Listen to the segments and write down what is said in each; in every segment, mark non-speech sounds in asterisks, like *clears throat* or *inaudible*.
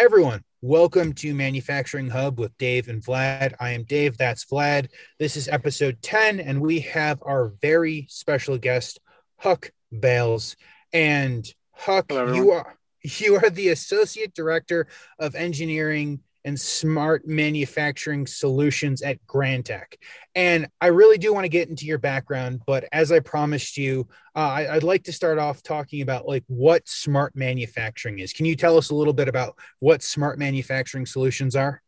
Everyone, welcome to Manufacturing Hub with Dave and Vlad. I am Dave, that's Vlad. This is episode 10, and we have our very special guest, Huck Bales. And Huck, Hello, you are *laughs* you are the associate director of engineering and smart manufacturing solutions at Grantek. And I really do want to get into your background, but as I promised you, uh, I, would like to start off talking about like what smart manufacturing is. Can you tell us a little bit about what smart manufacturing solutions are?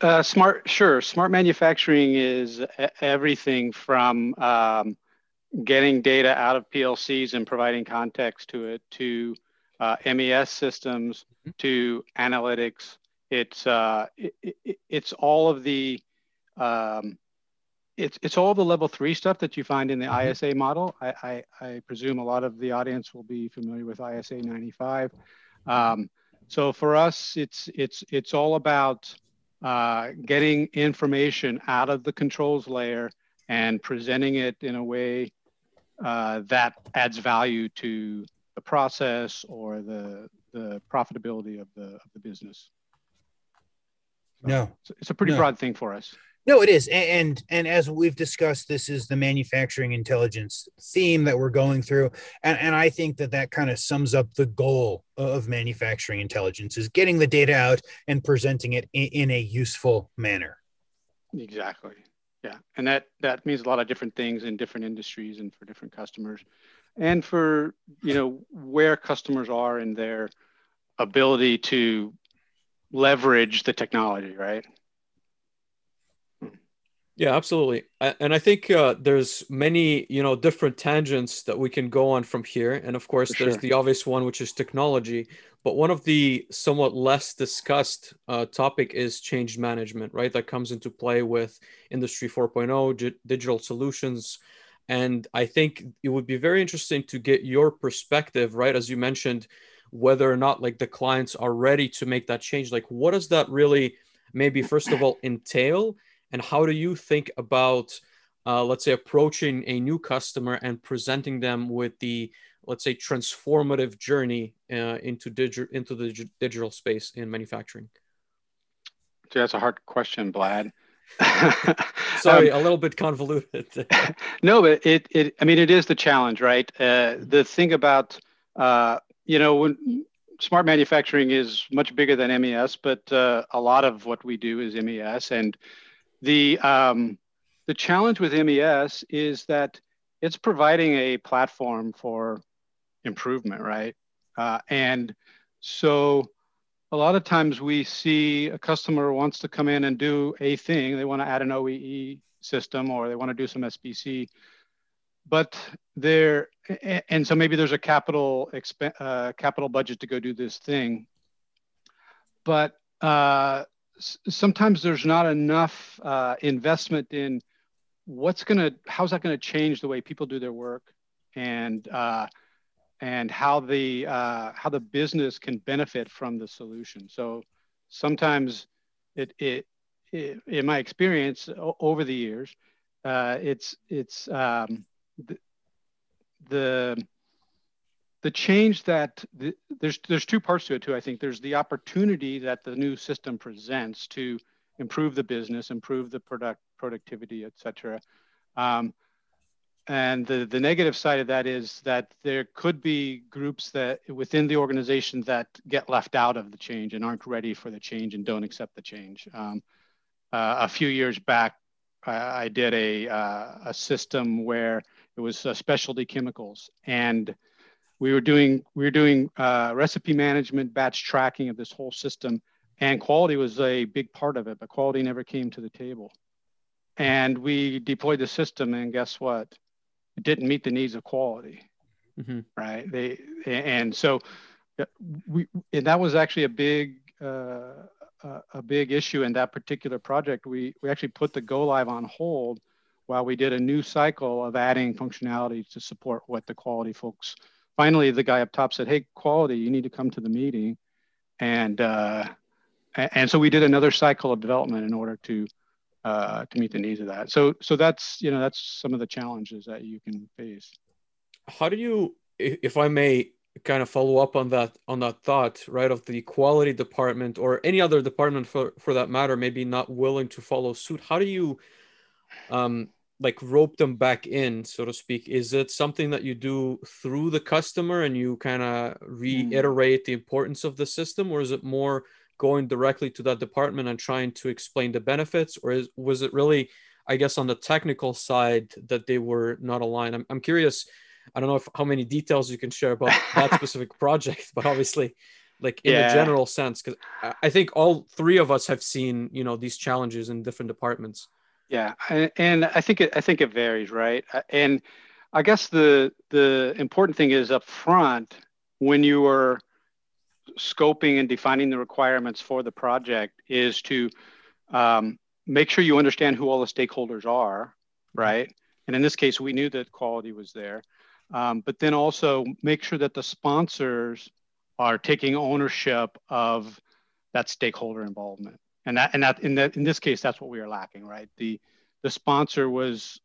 Uh, smart, sure. Smart manufacturing is everything from um, getting data out of PLCs and providing context to it to uh, MES systems mm-hmm. to analytics it's uh, it, it, it's all of the um, it's it's all the level three stuff that you find in the mm-hmm. ISA model. I, I, I presume a lot of the audience will be familiar with ISA 95. Um, so for us, it's it's it's all about uh, getting information out of the controls layer and presenting it in a way uh, that adds value to the process or the the profitability of the of the business. No, it's a pretty no. broad thing for us. No, it is, and and as we've discussed, this is the manufacturing intelligence theme that we're going through, and and I think that that kind of sums up the goal of manufacturing intelligence is getting the data out and presenting it in, in a useful manner. Exactly. Yeah, and that that means a lot of different things in different industries and for different customers, and for you know where customers are in their ability to leverage the technology, right? Yeah, absolutely. And I think uh, there's many, you know, different tangents that we can go on from here. And of course, For there's sure. the obvious one, which is technology. But one of the somewhat less discussed uh, topic is change management, right? That comes into play with Industry 4.0, g- digital solutions. And I think it would be very interesting to get your perspective, right? As you mentioned, whether or not like the clients are ready to make that change. Like what does that really maybe first of all entail? And how do you think about uh, let's say approaching a new customer and presenting them with the let's say transformative journey uh, into digital into the dig- digital space in manufacturing? That's a hard question vlad. *laughs* Sorry um, a little bit convoluted *laughs* no but it, it i mean it is the challenge right? Uh, the thing about uh, you know, when smart manufacturing is much bigger than MES, but uh, a lot of what we do is MES. And the um, the challenge with MES is that it's providing a platform for improvement, right? Uh, and so a lot of times we see a customer wants to come in and do a thing. They want to add an OEE system or they want to do some SPC but there and so maybe there's a capital exp- uh, capital budget to go do this thing. But uh, s- sometimes there's not enough uh, investment in what's going to how's that going to change the way people do their work and uh, and how the uh, how the business can benefit from the solution. So sometimes it, it, it in my experience over the years uh, it's it's um, the the, change that the, there's there's two parts to it too. I think there's the opportunity that the new system presents to improve the business, improve the product productivity, et cetera. Um, and the, the negative side of that is that there could be groups that within the organization that get left out of the change and aren't ready for the change and don't accept the change. Um, uh, a few years back, I, I did a, uh, a system where it was uh, specialty chemicals, and we were doing we were doing uh, recipe management, batch tracking of this whole system, and quality was a big part of it. But quality never came to the table, and we deployed the system, and guess what? It didn't meet the needs of quality, mm-hmm. right? They and so uh, we and that was actually a big uh, a big issue in that particular project. We we actually put the go live on hold while we did a new cycle of adding functionality to support what the quality folks. Finally, the guy up top said, "Hey, quality, you need to come to the meeting," and uh, and so we did another cycle of development in order to uh, to meet the needs of that. So so that's you know that's some of the challenges that you can face. How do you, if I may, kind of follow up on that on that thought right of the quality department or any other department for for that matter maybe not willing to follow suit how do you um like rope them back in so to speak is it something that you do through the customer and you kind of reiterate mm. the importance of the system or is it more going directly to that department and trying to explain the benefits or is, was it really i guess on the technical side that they were not aligned i'm, I'm curious I don't know if how many details you can share about that *laughs* specific project, but obviously, like in yeah. a general sense, because I think all three of us have seen you know these challenges in different departments. Yeah, and I think it, I think it varies, right? And I guess the the important thing is up front when you are scoping and defining the requirements for the project is to um, make sure you understand who all the stakeholders are, right? And in this case, we knew that quality was there. Um, but then also make sure that the sponsors are taking ownership of that stakeholder involvement. And that, and that in that in this case, that's what we are lacking, right? The the sponsor was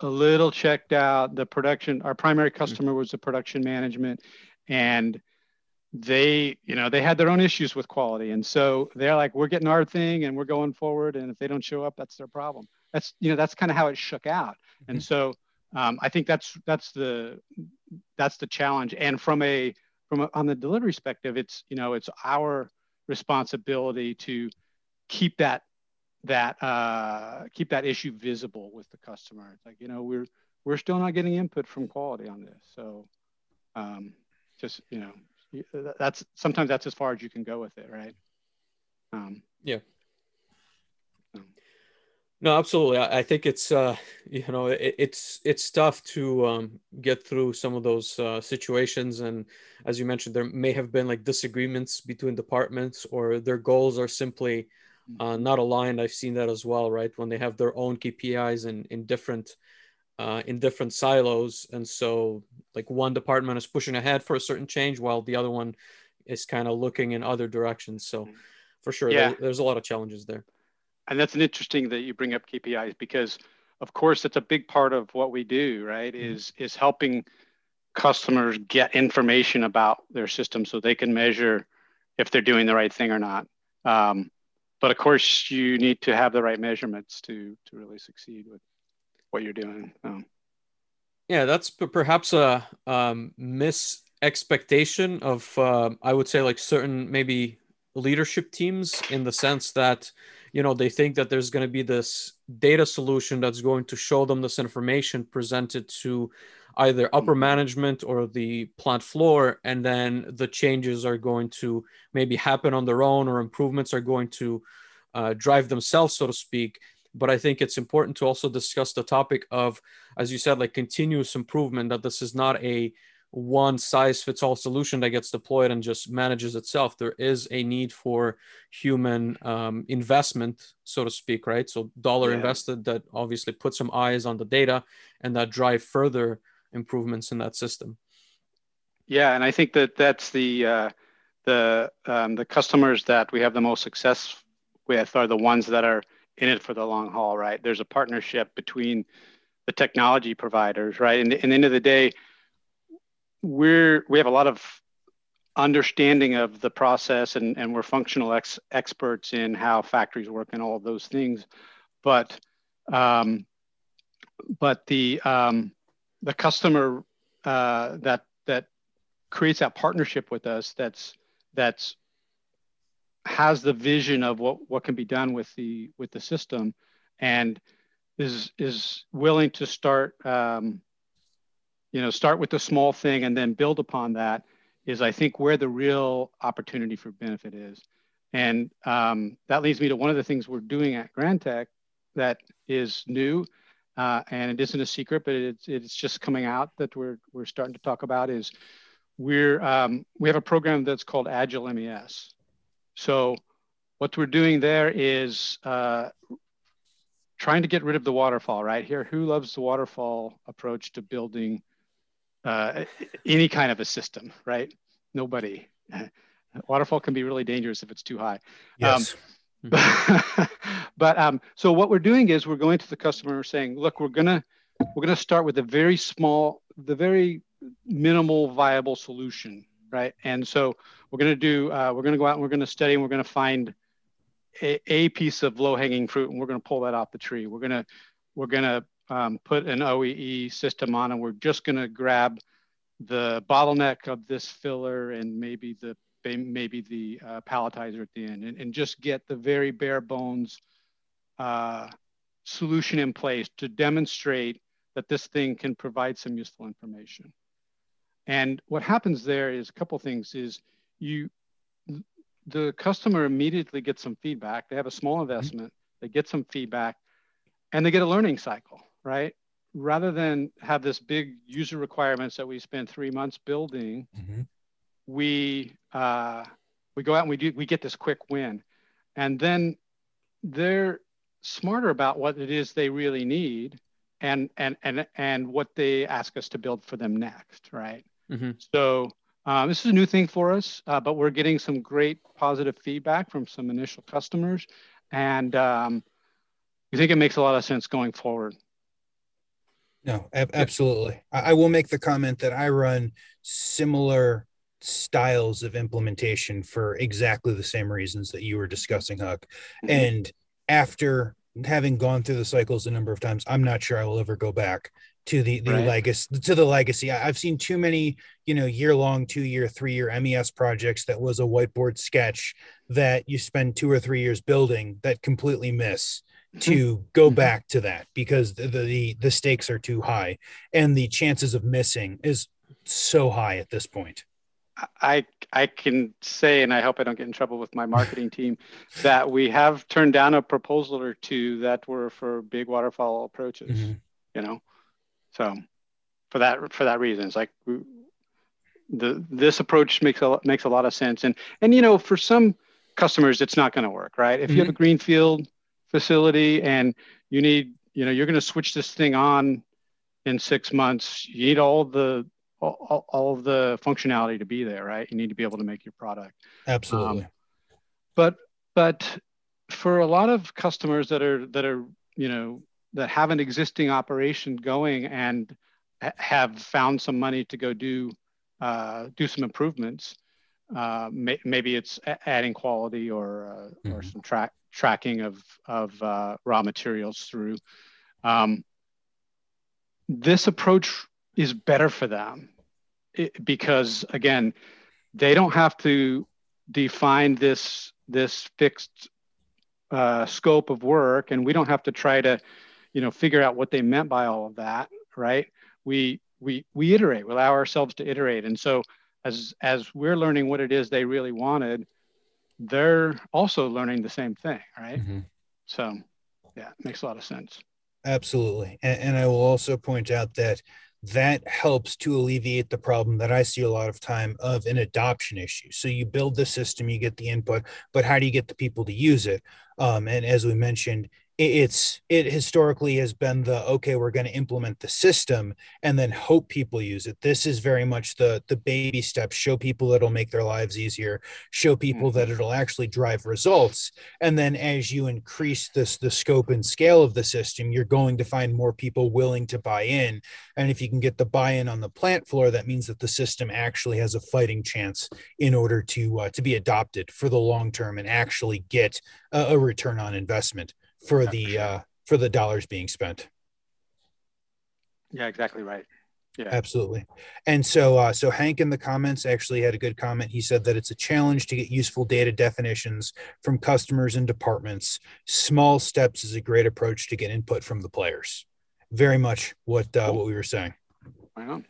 a little checked out. The production, our primary customer was the production management, and they, you know, they had their own issues with quality, and so they're like, we're getting our thing, and we're going forward, and if they don't show up, that's their problem. That's you know, that's kind of how it shook out, mm-hmm. and so um, I think that's that's the that's the challenge. And from a from a, on the delivery perspective, it's you know it's our responsibility to keep that that uh, keep that issue visible with the customer. It's like you know we're we're still not getting input from quality on this, so um, just you know that's sometimes that's as far as you can go with it, right? Um, yeah. No, absolutely. I, I think it's uh, you know it, it's it's tough to um, get through some of those uh, situations, and as you mentioned, there may have been like disagreements between departments, or their goals are simply uh, not aligned. I've seen that as well, right? When they have their own KPIs in in different uh, in different silos, and so like one department is pushing ahead for a certain change, while the other one is kind of looking in other directions. So, mm-hmm. for sure, yeah. there, there's a lot of challenges there and that's an interesting that you bring up KPIs because of course that's a big part of what we do, right? Mm-hmm. Is is helping customers get information about their system so they can measure if they're doing the right thing or not. Um, but of course, you need to have the right measurements to to really succeed with what you're doing. Um, yeah, that's perhaps a um, misexpectation of uh, I would say like certain maybe leadership teams in the sense that you know they think that there's going to be this data solution that's going to show them this information presented to either upper mm-hmm. management or the plant floor and then the changes are going to maybe happen on their own or improvements are going to uh, drive themselves so to speak but i think it's important to also discuss the topic of as you said like continuous improvement that this is not a one size fits all solution that gets deployed and just manages itself. There is a need for human um, investment, so to speak, right? So dollar yeah. invested that obviously put some eyes on the data and that drive further improvements in that system. Yeah, and I think that that's the uh, the um, the customers that we have the most success with are the ones that are in it for the long haul, right? There's a partnership between the technology providers, right? And, and the end of the day, we're we have a lot of understanding of the process and, and we're functional ex- experts in how factories work and all of those things but um, but the um, the customer uh, that that creates that partnership with us that's that's has the vision of what what can be done with the with the system and is is willing to start um, you know start with the small thing and then build upon that is i think where the real opportunity for benefit is. And um, that leads me to one of the things we're doing at Grantek that is new uh, and it isn't a secret but it's, it's just coming out that we're, we're starting to talk about is we're um, we have a program that's called agile mes so what we're doing there is uh, trying to get rid of the waterfall right here who loves the waterfall approach to building uh, any kind of a system, right? Nobody. *laughs* Waterfall can be really dangerous if it's too high. Yes. Um, *laughs* but um, so what we're doing is we're going to the customer saying, look, we're gonna we're gonna start with a very small, the very minimal viable solution, right? And so we're to do, uh, we're to go out and we're to study and we're to find a, a, piece of low hanging fruit and we're to pull that off the tree. We're to, we're to um, put an OEE system on and we're just to grab the bottleneck of this filler and maybe the maybe the uh, palletizer at the end and, and, just get the very bare bones uh, solution in place to demonstrate that this thing can provide some useful information. And what happens there is a couple things is you, the customer immediately gets some feedback. They have a small mm-hmm. investment, they get some feedback and they get a learning cycle, right? Rather than have this big user requirements that we spend three months building, mm-hmm. We, uh, we go out and we do, we get this quick win. And then they're smarter about what it is they really need and and and and what they ask us to build for them next right? Mm-hmm. so um, this is a new thing for us uh, but we're getting some great positive feedback from some initial customers. And um, we think it makes a lot of sense going forward. No ab- absolutely. I-, I will make the comment that i run similar styles of implementation for exactly the same reasons that you were discussing huck mm-hmm. and after having gone through the cycles a number of times, I'm not sure I will ever go back to the the right. legacy to the legacy. I've seen too many, you know, year long, two year, three year MES projects that was a whiteboard sketch that you spend two or three years building that completely miss to mm-hmm. go mm-hmm. back to that because the, the the stakes are too high and the chances of missing is so high at this point. I I can say, and I hope I don't get in trouble with my marketing *laughs* team, that we have turned down a proposal or two that were for big waterfall approaches. Mm-hmm. You know, so for that for that reason, it's like the this approach makes a makes a lot of sense, and and you know for some customers it's not going to work, right? If mm-hmm. you have a mm-hmm. greenfield facility and you need you know you're going to switch this thing on in six months, you need all the all, all of the functionality to be there, right? You need to be able to make your product. Absolutely. Um, but but for a lot of customers that are that are you know that have an existing operation going and have found some money to go do uh, do some improvements. Uh, may- maybe it's adding quality or uh, mm-hmm. or some track tracking of of uh, raw materials through. Um, this approach is better for them it, because again they don't have to define this this fixed uh, scope of work and we don't have to try to you know figure out what they meant by all of that right? We we we iterate we allow ourselves to iterate. And so as as we're learning what it is they really wanted they're also learning the same thing right? Mm-hmm. so yeah makes a lot of sense. Absolutely. And, and i will also point out that that helps to alleviate the problem that I see a lot of time of an adoption issue. So you build the system, you get the input, but how do you get the people to use it? Um, and as we mentioned, it's it historically has been the okay we're going to implement the system and then hope people use it. This is very much the the baby step show people it'll make their lives easier show people that mm-hmm. it'll actually drive results. And then as you increase this the scope and scale of the system you're going to find more people willing to buy in. And if you can get the buy-in on the plant floor that means that the system actually has a fighting chance in order to uh, to be adopted for the long term and actually get a, a return on investment for the uh, for the dollars being spent. Yeah, exactly right. Yeah, absolutely. And so, uh, so Hank in the comments actually had a good comment. He said that it's a challenge to get useful data definitions from customers and departments. Small steps is a great approach to get input from the players. Very much what uh, what we were saying. Right on.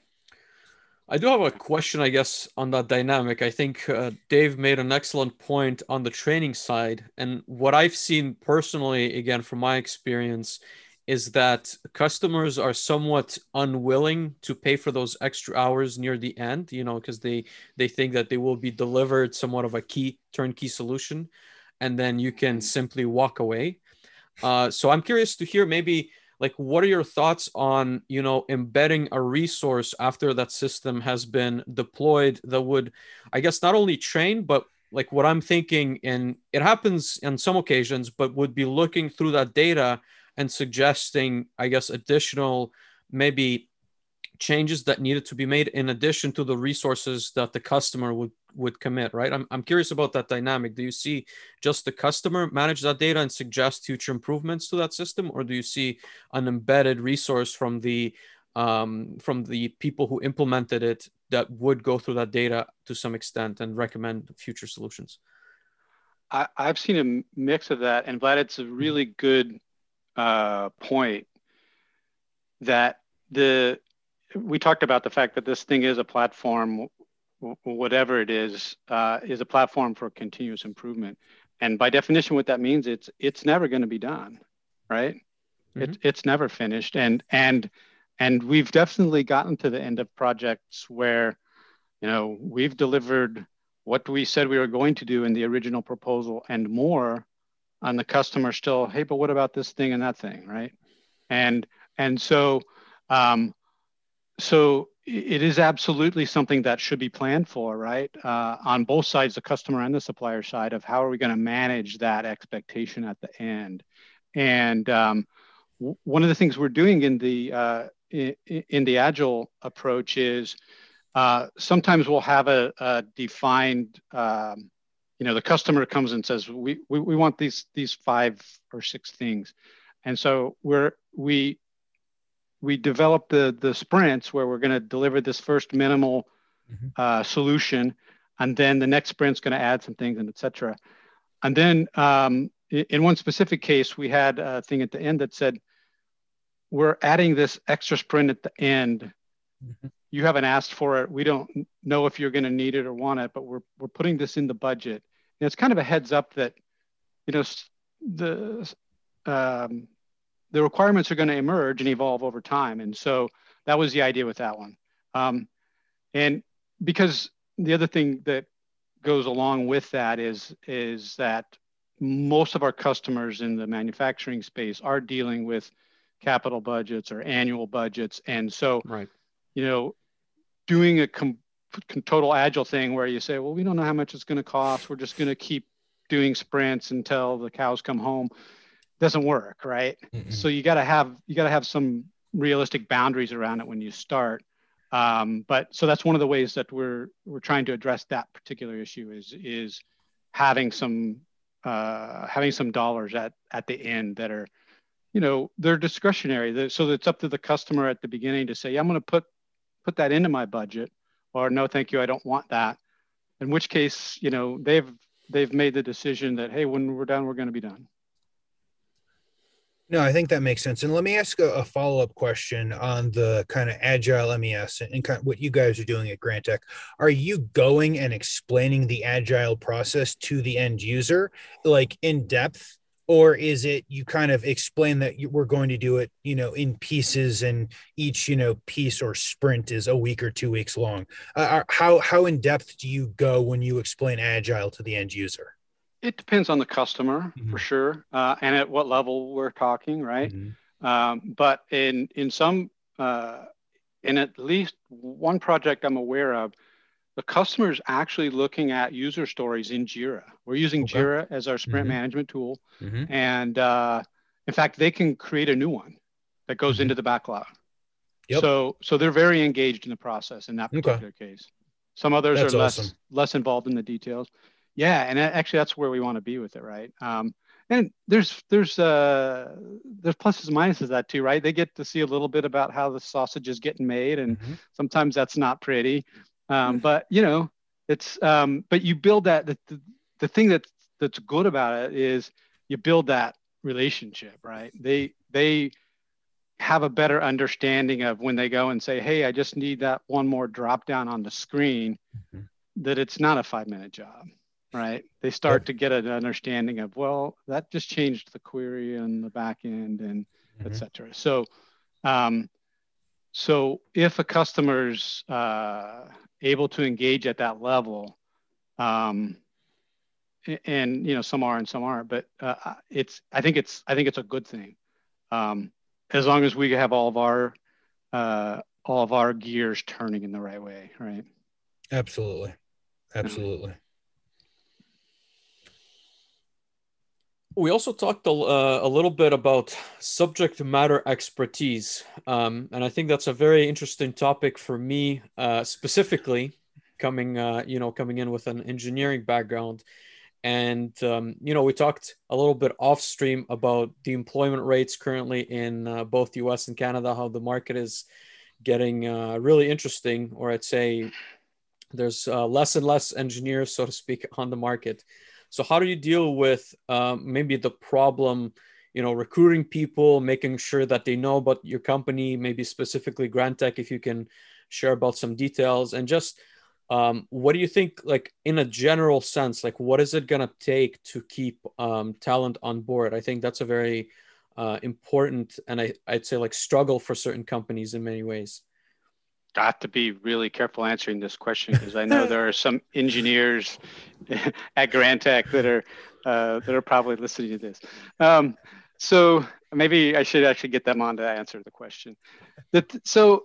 I do have a question, I guess, on that dynamic. I think uh, Dave made an excellent point on the training side. And what I've seen personally, again, from my experience, is that customers are somewhat unwilling to pay for those extra hours near the end, you know, because they they think that they will be delivered somewhat of a key turnkey solution, and then you can simply walk away. Uh, so I'm curious to hear maybe like what are your thoughts on you know embedding a resource after that system has been deployed that would i guess not only train but like what i'm thinking and it happens on some occasions but would be looking through that data and suggesting i guess additional maybe changes that needed to be made in addition to the resources that the customer would would commit right? I'm, I'm curious about that dynamic. Do you see just the customer manage that data and suggest future improvements to that system? Or do you see an embedded resource from the um, from the people who implemented it that would go through that data to some extent and recommend future solutions? I, have seen a mix of that and Vlad, it's a really good uh, point that the we talked about the fact that this thing is a platform, whatever it is, uh, is a platform for continuous improvement. And by definition, what that means it's it's never going to be done, right? Mm-hmm. It's it's never finished, and and and we've definitely gotten to the end of projects where, you know, we've delivered what we said we were going to do in the original proposal and more, and the customer still, hey, but what about this thing and that thing, right? And and so um, so it is absolutely something that should be planned for, right? Uh, on both sides, the customer and the supplier side of how are we going to manage that expectation at the end. And um, w- one of the things we're doing in the uh, in, in, the agile approach is uh, sometimes we'll have a, a defined, um, you know, the customer comes and says we, we we want these these five or six things, and so we're we we develop the the sprints where we're going to deliver this first minimal mm-hmm. uh, solution, and then the next sprint's going to add some things and etc. And then um, in one specific case, we had a thing at the end that said, "We're adding this extra sprint at the end. Mm-hmm. You haven't asked for it. We don't know if you're going to need it or want it, but we're we're putting this in the budget." And it's kind of a heads up that, you know, the um, the requirements are going to emerge and evolve over time. And so that was the idea with that one. Um, and because the other thing that goes along with that is is that most of our customers in the manufacturing space are dealing with capital budgets or annual budgets, and so right. you know, doing a com- total agile thing where you say, well, we don't know how much it's going to cost. We're just going to keep doing sprints until the cows come home doesn't work, right? Mm-hmm. So you got to have you got to have some realistic boundaries around it when you start. Um, but so that's one of the ways that we're we're trying to address that particular issue is is having some uh, having some dollars at at the end that are you know they're discretionary so it's up to the customer at the beginning to say yeah, i'm going to put put that into my budget or no thank you i don't want that in which case you know they've they've made the decision that hey when we're done we're going to be done no, I think that makes sense. And let me ask a, a follow up question on the kind of agile MES and, and kind of what you guys are doing at Grantek. Are you going and explaining the agile process to the end user, like in depth? Or is it you kind of explain that you, we're going to do it, you know, in pieces, and each, you know, piece or sprint is a week or two weeks long? Uh, how how in depth do you go when you explain agile to the end user? It depends on the customer mm-hmm. for sure, uh, and at what level we're talking, right? Mm-hmm. Um, but in in some, uh, in at least one project I'm aware of, the customer is actually looking at user stories in Jira. We're using okay. Jira as our sprint mm-hmm. management tool, mm-hmm. and uh, in fact, they can create a new one that goes mm-hmm. into the backlog. Yep. So so they're very engaged in the process in that particular okay. case. Some others That's are less awesome. less involved in the details yeah and actually that's where we want to be with it right? Um, and there's there's uh there's pluses and minuses that too right? They get to see a little bit about how the sausage is getting made and mm-hmm. sometimes that's not pretty. Um, but you know it's um, but you build that the, the, the thing that's that's good about it is you build that relationship right? They they have a better understanding of when they go and say hey i just need that one more drop down on the screen mm-hmm. that it's not a five minute job right? They start to get an understanding of, well, that just changed the query and the back end and mm-hmm. et cetera. So, um, so if a customer's uh, able to engage at that level, um, and you know some are and some aren't, but uh, it's I think it's I think it's a good thing, um, as long as we have all of our uh, all of our gears turning in the right way, right? Absolutely, absolutely. We also talked a, uh, a, little bit about subject matter expertise um, and i think that's a very interesting topic for me uh, specifically coming uh, you know coming in with an engineering background. And um, you know we talked a little bit off stream about the employment rates currently in uh, both the us and canada how the market is getting uh, really interesting or i'd say there's uh, less and less engineers so to speak on the market so how do you deal with um, maybe the problem, you know, recruiting people, making sure that they know about your company, maybe specifically Grantek, if you can share about some details, and just um, what do you think, like in a general sense, like what is it gonna take to keep um, talent on board? I think that's a very uh, important and I, I'd say like struggle for certain companies in many ways got to be really careful answering this question because I know there are some engineers *laughs* at Grantek that are uh, that are probably listening to this. Um, so maybe I should actually get them on to answer the question. That, so,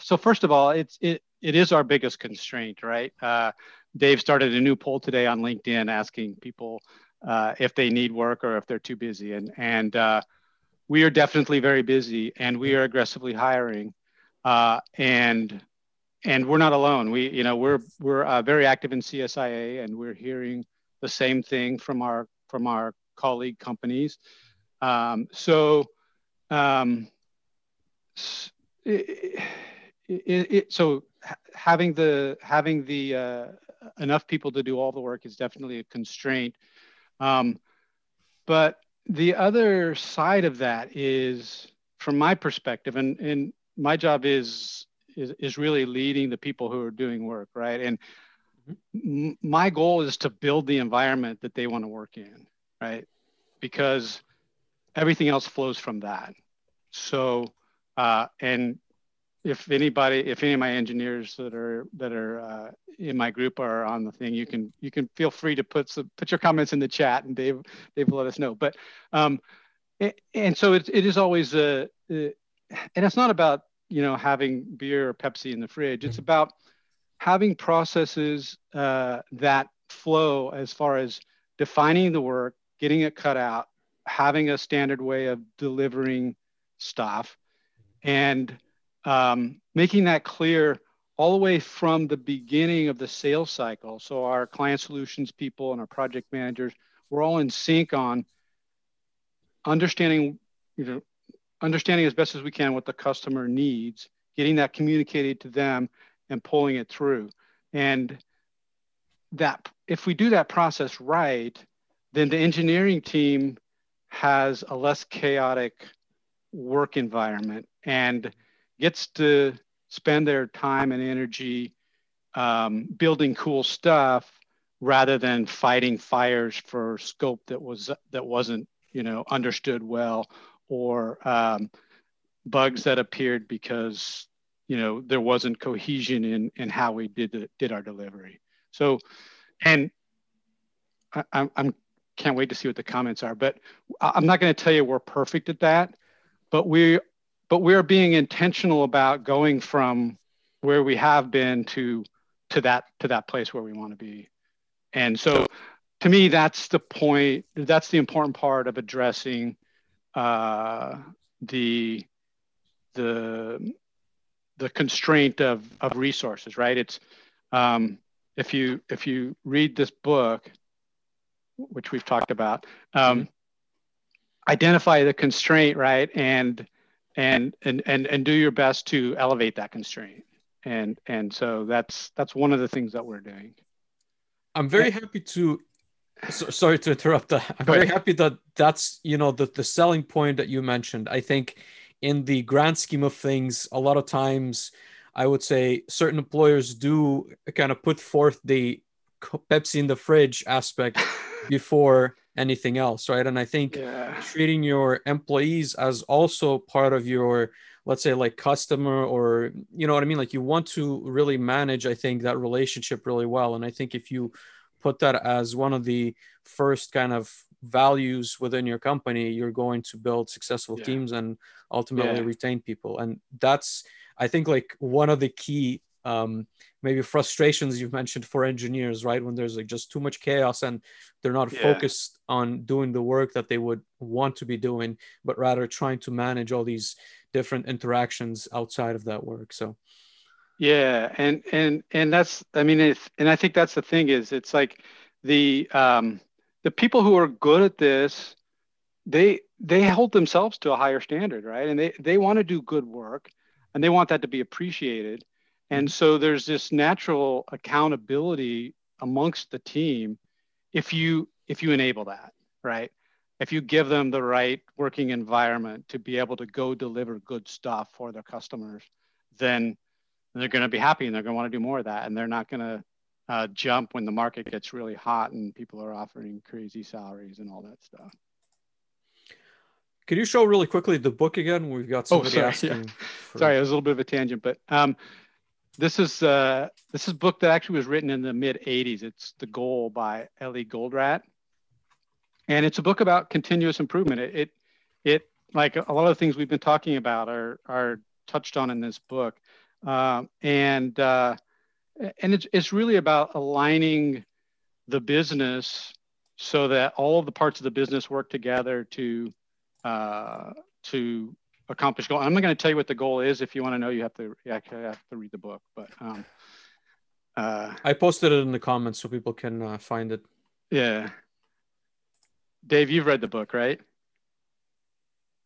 so first of all, it's it it is our biggest constraint, right? Uh, Dave started a new poll today on LinkedIn asking people uh, if they need work or if they're too busy, and and uh, we are definitely very busy, and we are aggressively hiring. Uh, and and we're not alone. We you know we're we're uh, very active in CSIA, and we're hearing the same thing from our from our colleague companies. Um, so um, it, it, it, so having the having the uh, enough people to do all the work is definitely a constraint. Um, but the other side of that is, from my perspective, and and my job is is, is really leading the people who are doing work right? And mm-hmm. m- my goal is to build the environment that they want to work in right? Because everything else flows from that. So uh, and if anybody if any of my engineers that are that are uh, in my group are on the thing you can you can feel free to put some put your comments in the chat and dave dave will let us know. But um and so it, it is always a, a and it's not about you know having beer or Pepsi in the fridge. It's mm-hmm. about having processes uh, that flow as far as defining the work, getting it cut out, having a standard way of delivering stuff, and um, making that clear all the way from the beginning of the sales cycle. So our client solutions people and our project managers, we're all in sync on understanding you know understanding as best as we can what the customer needs, getting that communicated to them and pulling it through. And that if we do that process right, then the engineering team has a less chaotic work environment and gets to spend their time and energy um, building cool stuff rather than fighting fires for scope that was that wasn't you know understood well or um, bugs that appeared because you know there wasn't cohesion in in how we did the, did our delivery. So, and I, I'm, I'm can't wait to see what the comments are. But I'm not going to tell you we're perfect at that, but we but we're being intentional about going from where we have been to to that to that place where we want to be. And so to me that's the point that's the important part of addressing uh, the the the constraint of of resources, right? It's um, if you if you read this book, which we've talked about, um, mm-hmm. identify the constraint, right, and and and and and do your best to elevate that constraint. And and so that's that's one of the things that we're doing. I'm very happy to so, sorry to interrupt. Uh, I'm very happy that that's you know the the selling point that you mentioned. I think in the grand scheme of things, a lot of times I would say certain employers do kind of put forth the Pepsi in the fridge aspect *laughs* before anything else, right? And I think yeah. treating your employees as also part of your let's say like customer or you know what I mean like you want to really manage I think that relationship really well and I think if you put that as one of the first kind of values within your company, you're going to build successful yeah. teams and ultimately yeah. retain people. And that's, I think, like one of the key um, maybe frustrations you've mentioned for engineers, right? When there's like just too much chaos and they're not yeah. focused on doing the work that they would want to be doing, but rather trying to manage all these different interactions outside of that work. So, yeah, and and and that's I mean, if and I think that's the thing is it's like the um, the people who are good at this, they they hold themselves to a higher standard, right? And they they want to do good work, and they want that to be appreciated and so there's this natural accountability amongst the team if you if you enable that, right? If you give them the right working environment to be able to go deliver good stuff for their customers, then they're going to be happy and they're going to want to do more of that. And they're not going to uh, jump when the market gets really hot and people are offering crazy salaries and all that stuff. Could you show really quickly the book again? We've got oh, somebody oh, sorry. asking. Yeah. For... Sorry, it was a little bit of a tangent, but um, this is uh, this is a book that actually was written in the mid 80s. It's The Goal by Eli Goldratt. And it's a book about continuous improvement. It, it, it like a lot of the things we've been talking about are, are touched on in this book. Uh, and uh, and it's, it's really about aligning the business so that all of the parts of the business work together to uh, to accomplish goal. I'm not going to tell you what the goal is. If you want to know, you have to you actually have to read the book. But um, uh, I posted it in the comments so people can uh, find it. Yeah. Dave, you've read the book, right?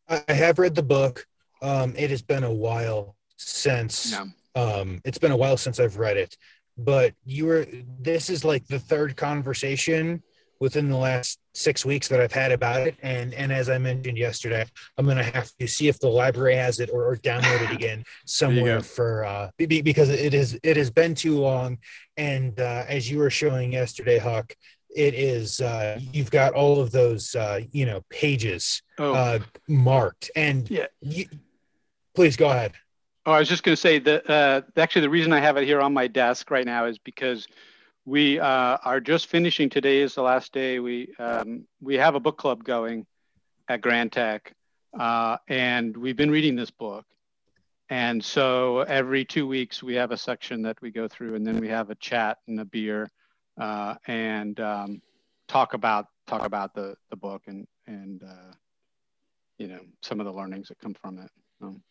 I have read the book. Um, it has been a while since. Yeah. Um, it's been a while since I've read it, but you were. This is like the third conversation within the last six weeks that I've had about it. And and as I mentioned yesterday, I'm gonna have to see if the library has it or, or download it *laughs* again somewhere for uh because it is it has been too long. And uh, as you were showing yesterday, Huck, it is uh, you've got all of those uh, you know pages oh. uh, marked and yeah. You, please go ahead. Oh, I was just going to say that uh, actually the reason I have it here on my desk right now is because we uh, are just finishing. Today is the last day. We um, we have a book club going at Grantek, uh, and we've been reading this book. And so every two weeks we have a section that we go through, and then we have a chat and a beer, uh, and um, talk about talk about the the book and and uh, you know some of the learnings that come from it. Um,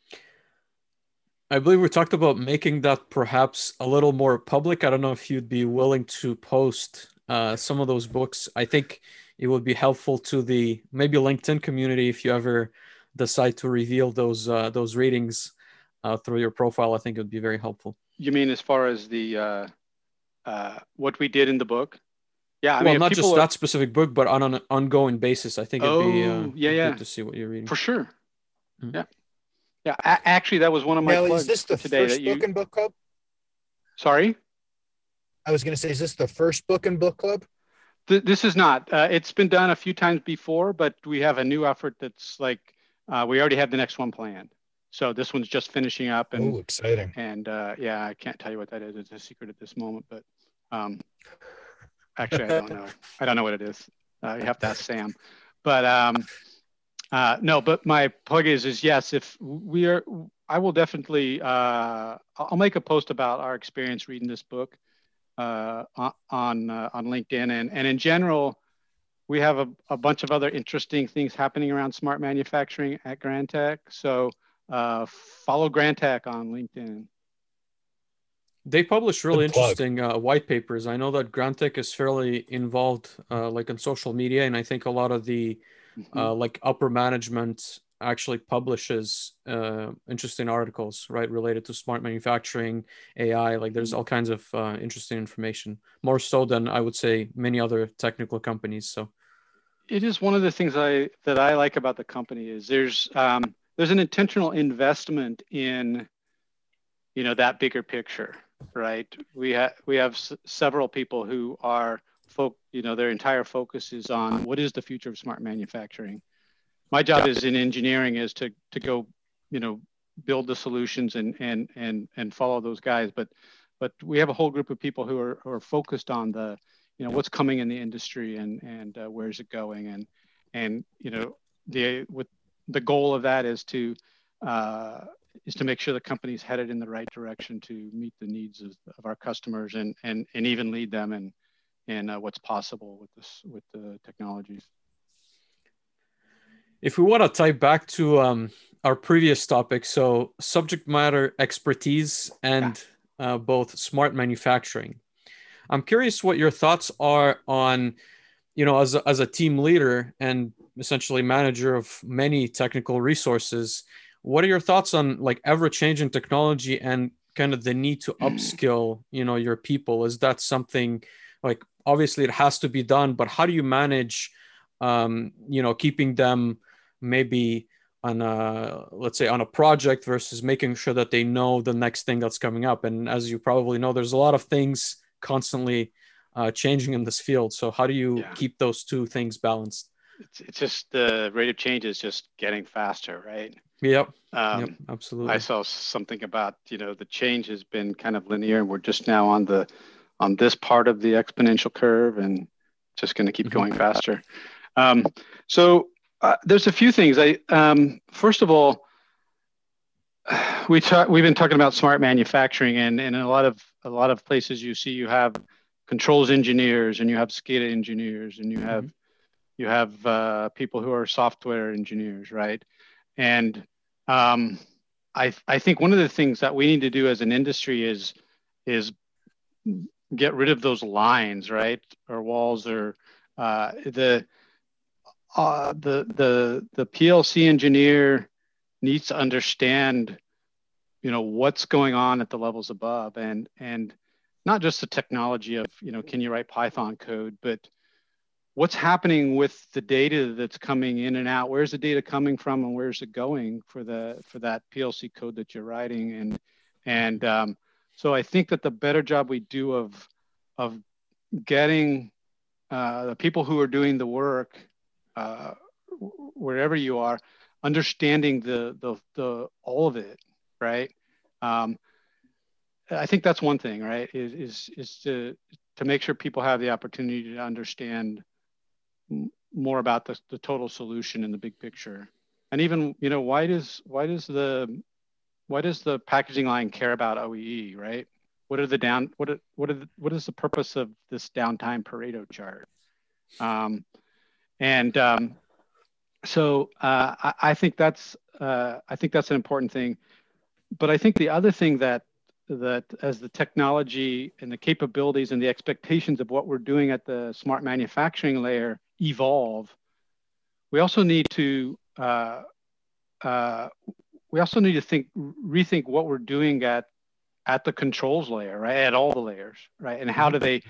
I believe we talked about making that perhaps a little more public. I don't know if you'd be willing to post uh, some of those books. I think it would be helpful to the maybe LinkedIn community if you ever decide to reveal those uh, those readings uh, through your profile. I think it would be very helpful. You mean as far as the uh, uh, what we did in the book? Yeah, I well, mean, not just are... that specific book, but on an ongoing basis. I think it'd oh, be uh, yeah, yeah. to see what you're reading for sure. Mm-hmm. Yeah, yeah, actually, that was one of my. Now, is this the today first you... book in book club? Sorry, I was going to say, is this the first book in book club? Th- this is not. Uh, it's been done a few times before, but we have a new effort that's like uh, we already have the next one planned. So this one's just finishing up. And, oh, exciting! And uh, yeah, I can't tell you what that is. It's a secret at this moment, but um, actually, I don't know. *laughs* I don't know what it is. Uh, you have to ask Sam. But um, uh, no, but my plug is is yes. If we are, I will definitely. Uh, I'll make a post about our experience reading this book uh, on uh, on LinkedIn, and and in general, we have a, a bunch of other interesting things happening around smart manufacturing at Grantek. So uh, follow Grantek on LinkedIn. They publish really interesting uh, white papers. I know that Grantek is fairly involved, like in social media, and I think a lot of the mm-hmm. uh, like upper management actually publishes uh, interesting articles right related to smart manufacturing ai like there's all kinds of uh, interesting information more so than i would say many other technical companies so. It is one of the things i that i like about the company is there's um, there's an intentional investment in you know that bigger picture right? We have we have s- several people who are you know, their entire focus is on what is the future of smart manufacturing. My job yeah. is in engineering is to to go, you know, build the solutions and and and and follow those guys. But but we have a whole group of people who are who are focused on the, you know, what's coming in the industry and and uh, where's it going and and you know the with the goal of that is to uh, is to make sure the company's headed in the right direction to meet the needs of, of our customers and, and, and even lead them in, in uh, what's possible with this with the technologies. If we want to tie back to um, our previous topic, so subject matter expertise and yeah. uh, both smart manufacturing. I'm curious what your thoughts are on, you know, as a, as a team leader and essentially manager of many technical resources what are your thoughts on like ever changing technology and kind of the need to *clears throat* upskill you know your people is that something like obviously it has to be done but how do you manage um, you know keeping them maybe on a let's say on a project versus making sure that they know the next thing that's coming up and as you probably know there's a lot of things constantly uh, changing in this field so how do you yeah. keep those two things balanced it's, it's just the rate of change is just getting faster right Yep. Um, yep. Absolutely. I saw something about you know the change has been kind of linear, and we're just now on the on this part of the exponential curve, and just going to keep going faster. Um, so uh, there's a few things. I um, first of all, we talk, we've been talking about smart manufacturing, and, and in a lot of a lot of places you see you have controls engineers, and you have SCADA engineers, and you have mm-hmm. you have uh, people who are software engineers, right? And um, I, I think one of the things that we need to do as an industry is is get rid of those lines, right, or walls, or uh, the uh, the the the PLC engineer needs to understand, you know, what's going on at the levels above, and and not just the technology of, you know, can you write Python code, but what's happening with the data that's coming in and out? Where's the data coming from and where's it going for the for that plc code that you're writing? And and um, so i think that the better job we do of of getting uh, the people who are doing the work uh, wherever you are understanding the the, the all of it right? Um, i think that's one thing right is is is to to make sure people have the opportunity to understand more about the, the total solution in the big picture. And even you know why does why does the why does the packaging line care about oee right? What are the down what are, what are the, what is the purpose of this downtime pareto chart? Um, and um, so uh, I, I, think that's uh, i think that's an important thing. But i think the other thing that that as the technology and the capabilities and the expectations of what we're doing at the smart manufacturing layer evolve, we also need to uh, uh, we also need to think rethink what we're doing at at the controls layer, right? At all the layers, right? And how do they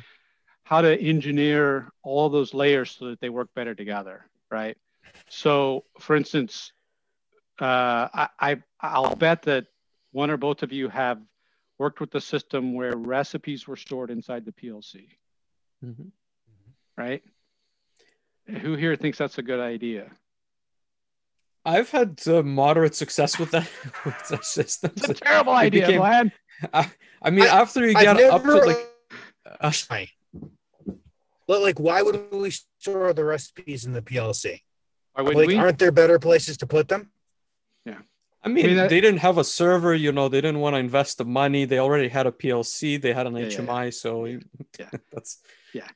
how to engineer all those layers so that they work better together, right? So, for instance, uh, I, I I'll bet that one or both of you have worked with the system where recipes were stored inside the PLC, mm-hmm. right? Who here thinks that's a good idea? I've had uh, moderate success with that, *laughs* with that system. It's a terrible idea, became, man. I, I mean, I, after you get never, up to like, uh, like, why would we store the recipes in the PLC? Like, we? aren't there better places to put them? Yeah. I mean, I mean that, they didn't have a server, you know, they didn't want to invest the money. They already had a PLC, they had an yeah, HMI, yeah, so yeah. *laughs* that's yeah.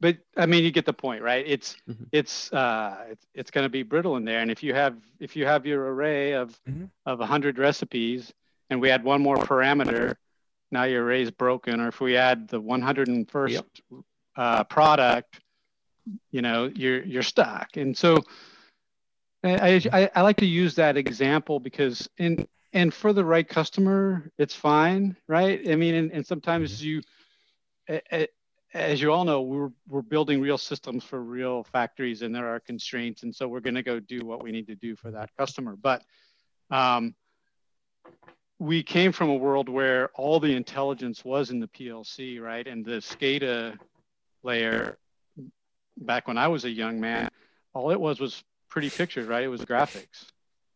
But I mean, you get the point, right? It's mm-hmm. it's uh, it's, it's going to be brittle in there, and if you have if you have your array of mm-hmm. of hundred recipes, and we add one more parameter, now your array is broken. Or if we add the 101st uh, product, you know, you're you're stuck. And so, I, I I like to use that example because in and for the right customer, it's fine, right? I mean, and, and sometimes mm-hmm. you as you all know, we're, we're building real systems for real factories and there are constraints. And so we're going to go do what we need to do for that customer. But um, we came from a world where all the intelligence was in the PLC, right? And the SCADA layer, back when I was a young man, all it was was pretty pictures, right? It was graphics.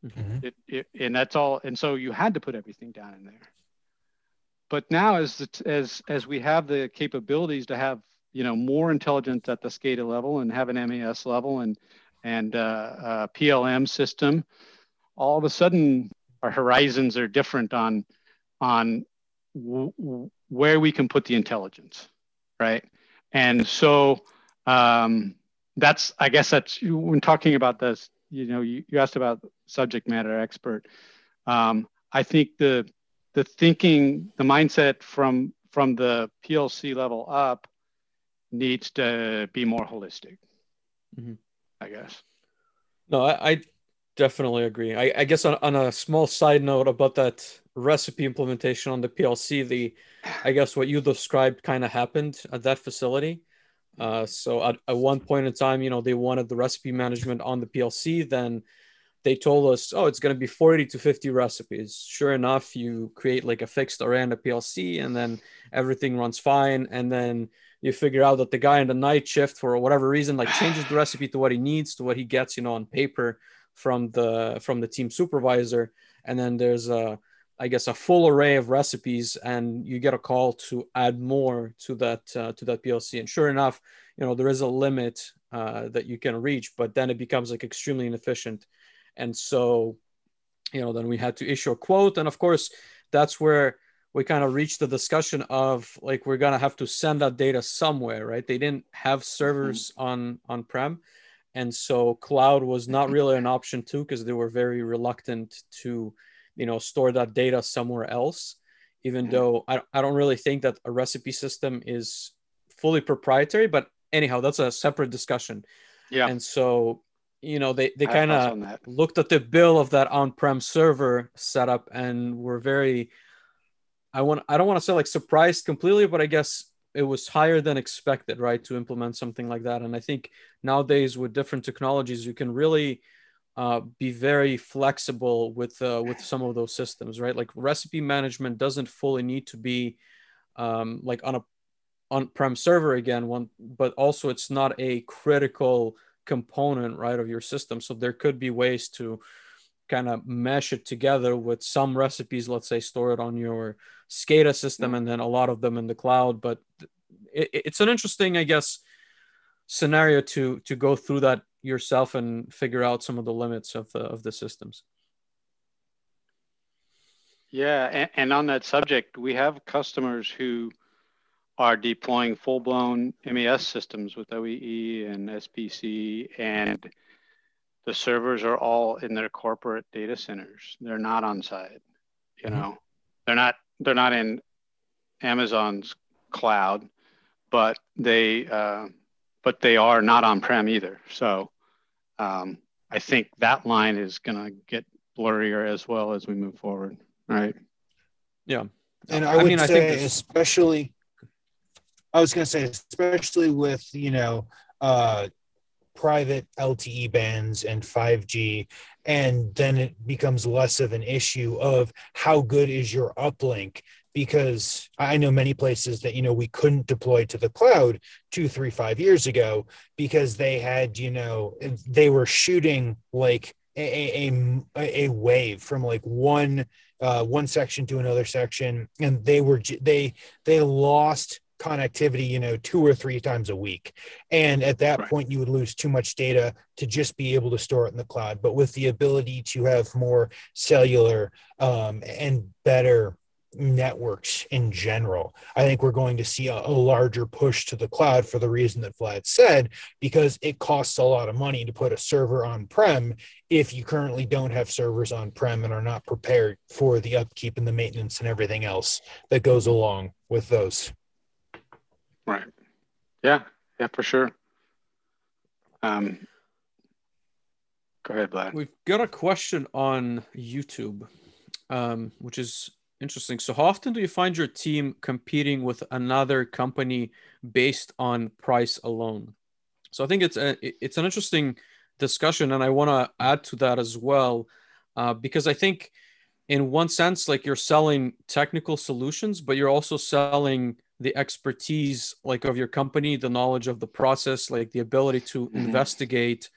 Mm-hmm. It, it, and that's all. And so you had to put everything down in there but now as the, as as we have the capabilities to have you know more intelligence at the SCADA level and have an MES level and and uh, uh, PLM system, all of a sudden our horizons are different on on w- where we can put the intelligence, right? And so um, that's I guess that's when talking about this. You know, you, you asked about subject matter expert. Um, I think the the thinking, the mindset from from the PLC level up needs to be more holistic. Mm-hmm. I guess. No, I, I definitely agree. I, I guess on, on a small side note about that recipe implementation on the PLC, the I guess what you described kind of happened at that facility. Uh, so at, at one point in time, you know, they wanted the recipe management on the PLC. Then they told us, oh, it's going to be 40 to 50 recipes. Sure enough, you create like a fixed array on the PLC and then everything runs fine. And then you figure out that the guy in the night shift, for whatever reason, like changes the recipe to what he needs, to what he gets, you know, on paper from the from the team supervisor. And then there's a I guess a full array of recipes, and you get a call to add more to that uh, to that PLC. And sure enough, you know there is a limit uh, that you can reach, but then it becomes like extremely inefficient. And so, you know, then we had to issue a quote, and of course, that's where we kind of reached the discussion of like we're gonna have to send that data somewhere, right? They didn't have servers mm-hmm. on on prem, and so cloud was not really an option too because they were very reluctant to you know store that data somewhere else even mm-hmm. though I, I don't really think that a recipe system is fully proprietary but anyhow that's a separate discussion yeah and so you know they, they kind of looked at the bill of that on-prem server setup and were very i want i don't want to say like surprised completely but i guess it was higher than expected right to implement something like that and i think nowadays with different technologies you can really uh, be very flexible with uh, with some of those systems, right? Like recipe management doesn't fully need to be um, like on a on-prem server again, one, but also it's not a critical component, right, of your system. So there could be ways to kind of mesh it together with some recipes, let's say, store it on your SCADA system, mm-hmm. and then a lot of them in the cloud. But it, it's an interesting, I guess, scenario to to go through that yourself and figure out some of the limits of the of the systems. Yeah, and, and on that subject, we have customers who are deploying full-blown MES systems with OEE and SPC, and the servers are all in their corporate data centers. They're not on site. You mm-hmm. know, they're not they're not in Amazon's cloud, but they uh, but they are not on prem either. So um, I think that line is going to get blurrier as well as we move forward. Right. Yeah. And I, I would mean, say, I think especially, I was going to say, especially with, you know, uh, private LTE bands and 5G, and then it becomes less of an issue of how good is your uplink because I know many places that you know we couldn't deploy to the cloud two, three, five years ago because they had you know they were shooting like a a, a wave from like one uh, one section to another section, and they were they they lost connectivity you know two or three times a week and at that right. point you would lose too much data to just be able to store it in the cloud but with the ability to have more cellular um, and better networks in general. I think we're going to see a, a, larger push to the cloud for the reason that Vlad said, because it costs a lot of money to put a server on prem if you currently don't have servers on prem and are not prepared for the upkeep and the maintenance and everything else that goes along with those. Right. Yeah. Yeah, for sure. Um, go ahead, Vlad. We've got a question on YouTube, um, which is Interesting. So, how often do you find your team competing with another company based on price alone? So, I think it's a it's an interesting discussion, and I want to add to that as well, uh, because I think, in one sense, like you're selling technical solutions, but you're also selling the expertise, like of your company, the knowledge of the process, like the ability to mm-hmm. investigate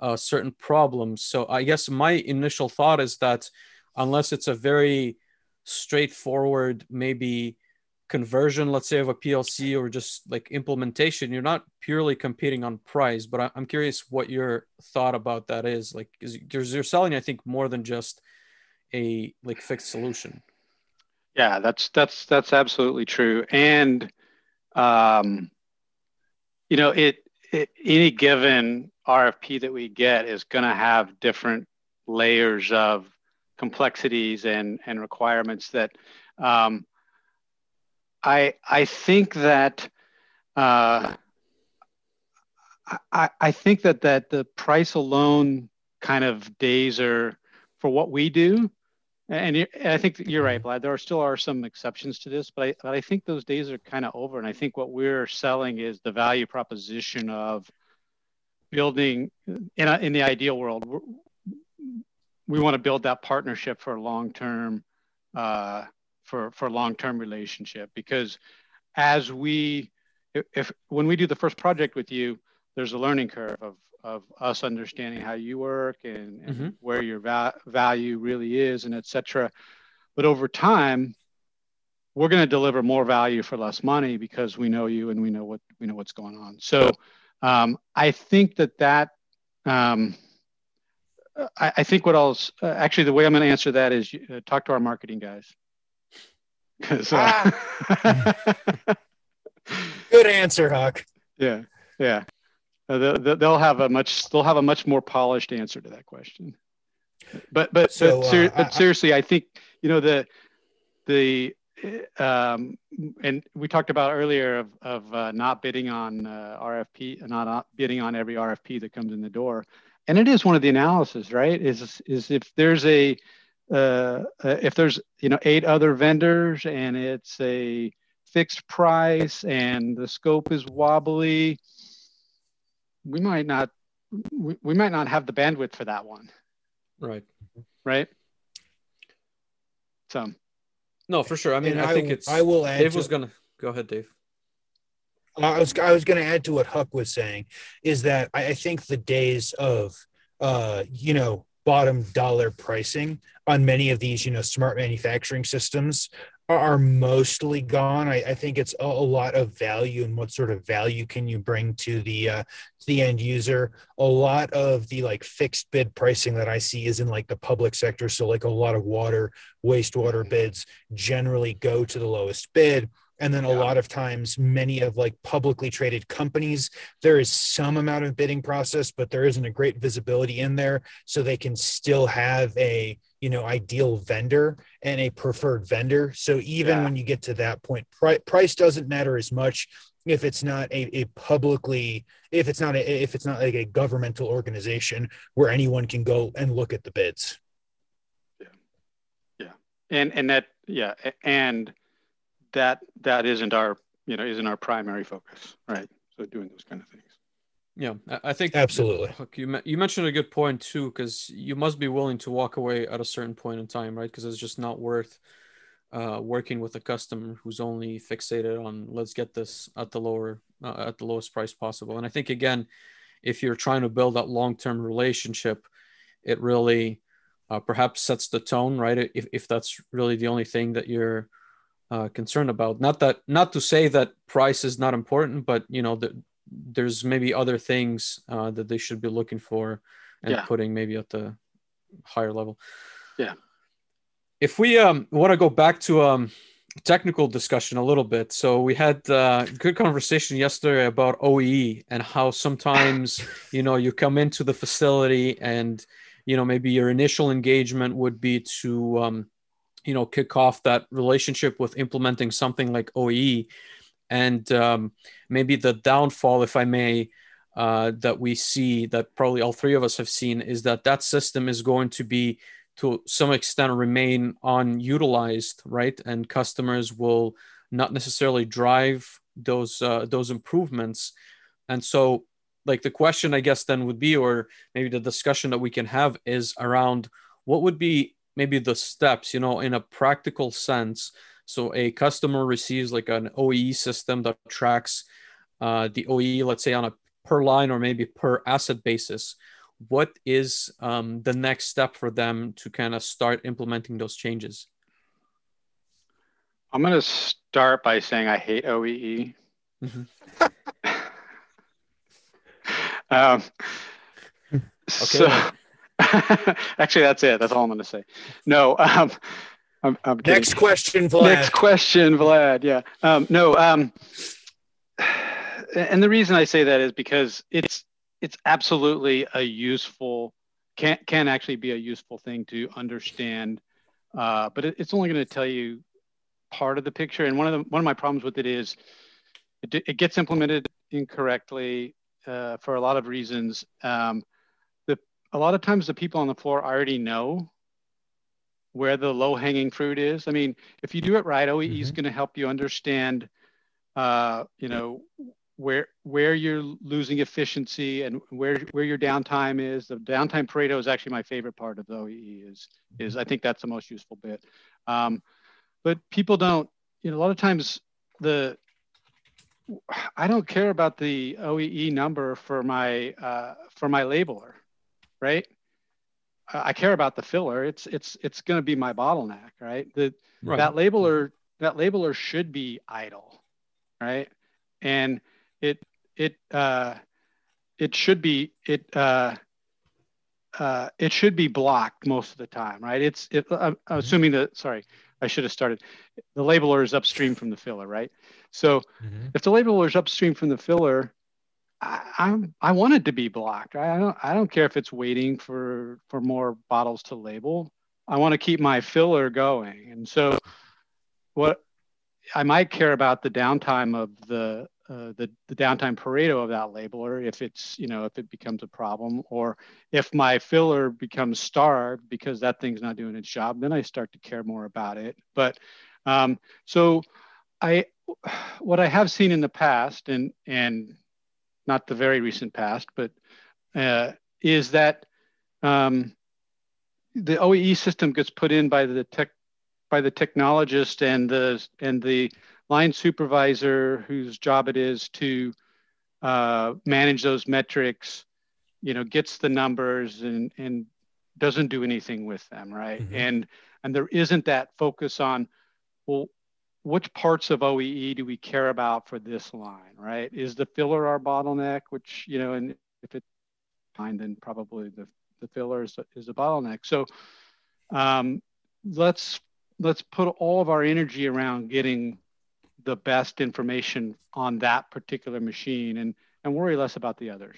uh, certain problems. So, I guess my initial thought is that unless it's a very straightforward maybe conversion let's say of a plc or just like implementation you're not purely competing on price but i'm curious what your thought about that is like because you're selling i think more than just a like fixed solution. Yeah, that's that's that's absolutely true. And um, you know, it, it any given RFP that we get is going to have different layers of complexities and and requirements that um, I I think that uh, I, I think that that the price alone kind of days are for what we do and I think you're right, Vlad. There are still are some exceptions to this, but I, but I think those days are kind of over. And I think what we're selling is the value proposition of building in, a, in the ideal world. We want to build that partnership for a long term, uh, for for long term relationship. Because as we, if when we do the first project with you, there's a learning curve of of us understanding how you work and, and mm-hmm. where your va- value really is and etc but over time we're going to deliver more value for less money because we know you and we know what we know what's going on. So um, i think that that um, I, I, think what i'll uh, actually the way i'm going to answer that is uh, talk to our marketing guys. *laughs* Because uh, ah. *laughs* good answer huck. Yeah yeah uh, they'll have a much they'll have a much more polished answer to that question. But but so, but, ser- uh, but, seriously, I think you know the the um, and we talked about earlier of, of uh, not bidding on uh, RFP, not, not bidding on every RFP that comes in the door, and it is one of the analysis, right? Is is if there's a uh, uh, if there's you know eight other vendors and it's a fixed price and the scope is wobbly, we might not we, we might not have the bandwidth for that one. Right. Right? So. No for sure. I mean I, I, think it's i will add dave to, was gonna go ahead dave. I was I was going to add to what Huck was saying is that I, I think the days of uh, you know bottom dollar pricing on many of these you know smart manufacturing systems are mostly gone. I, I think it's a, a, lot of value and what sort of value can you bring to the uh, to the end user. A lot of the like fixed bid pricing that I see is in like the public sector. So like a lot of water, wastewater mm-hmm. bids generally go to the lowest bid. And then a lot of times, many of like publicly traded companies, there is some amount of bidding process, but there isn't a great visibility in there. So they can still have a you know ideal vendor and a preferred vendor. So even yeah. when you get to that point pri- price doesn't matter as much if it's not a, a publicly if it's not a, if it's not like a governmental organization where anyone can go and look at the bids. Yeah. Yeah. And and that yeah and that that isn't our you know isn't our primary focus right so doing those kind of things yeah, I think absolutely. Look, You you mentioned a good point too, because you must be willing to walk away at a certain point in time, right? Because it's just not worth uh, working with a customer who's only fixated on let's get this at the lower uh, at the lowest price possible. And I think again, if you're trying to build that long term relationship, it really uh, perhaps sets the tone, right? If if that's really the only thing that you're uh, concerned about. Not that not to say that price is not important, but you know the there's maybe other things uh, that they should be looking for and yeah. putting maybe at the higher level. Yeah. If we um, want to go back to um, technical discussion a little bit, so we had uh, good conversation yesterday about OEE and how sometimes you know you come into the facility and you know maybe your initial engagement would be to um, you know kick off that relationship with implementing something like OEE and um, maybe the downfall, if I may, uh, that we see that probably all three of us have seen is that that system is going to be to some extent remain unutilized, right? And customers will not necessarily drive those uh, those improvements. And so, like the question, I guess, then would be, or maybe the discussion that we can have is around what would be maybe the steps, you know, in a practical sense so a customer receives like an OEE system that tracks uh, the OEE, let's say on a per line or maybe per asset basis. What is um, the next step for them to kind of start implementing those changes? I'm going to start by saying I hate OEE. Mm-hmm. *laughs* um, *laughs* okay. So, *laughs* Actually, that's it. That's all I'm going to say. No. Um, I'm, I'm Next question, Vlad. Next question, Vlad. Yeah. Um, no. Um, and the reason I say that is because it's it's absolutely a useful can can actually be a useful thing to understand, uh, but it, it's only going to tell you part of the picture. And one of the one of my problems with it is it, it gets implemented incorrectly uh, for a lot of reasons. Um, a lot of times the people on the floor already know where the low hanging fruit is. I mean, if you do it right, OEE mm-hmm. is going to help you understand, uh, you know, where where you're losing efficiency and where where your downtime is. The downtime Pareto is actually my favorite part of the OEE. Is is I think that's the most useful bit. Um, but people don't. You know, a lot of times the I don't care about the OEE number for my uh, for my labeler, right? I care about the filler. It's it's it's going to be my bottleneck, right? The right. that labeler that labeler should be idle, right? And it it uh, it should be it uh, uh, it should be blocked most of the time, right? It's it, I'm, I'm mm-hmm. assuming that sorry, I should have started. The labeler is upstream from the filler, right? So mm-hmm. if the labeler is upstream from the filler, I, I'm I want it to be blocked. I don't I don't care if it's waiting for for more bottles to label. I want to keep my filler going, and so what I might care about the downtime of the uh, the, the downtime Pareto of that labeler if it's you know if it becomes a problem or if my filler becomes starved because that thing's not doing its job then I start to care more about it but um, so I what I have seen in the past and and not the very recent past, but uh, is that um, the OEE system gets put in by the tech by the technologist and the and the line supervisor whose job it is to uh, manage those metrics, you know, gets the numbers and and doesn't do anything with them, right? Mm-hmm. And and there isn't that focus on, well, which parts of OEE do we care about for this line, right? Is the filler our bottleneck, which, you know, and if it's fine, then probably the, the filler is, is a bottleneck. So um, let's, let's put all of our energy around getting the best information on that particular machine and, and worry less about the others.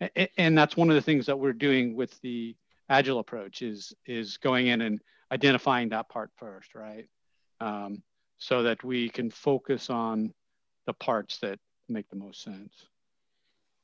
And, and that's one of the things that we're doing with the agile approach is, is going in and identifying that part first, right? Um, so that we can focus on the parts that make the most sense.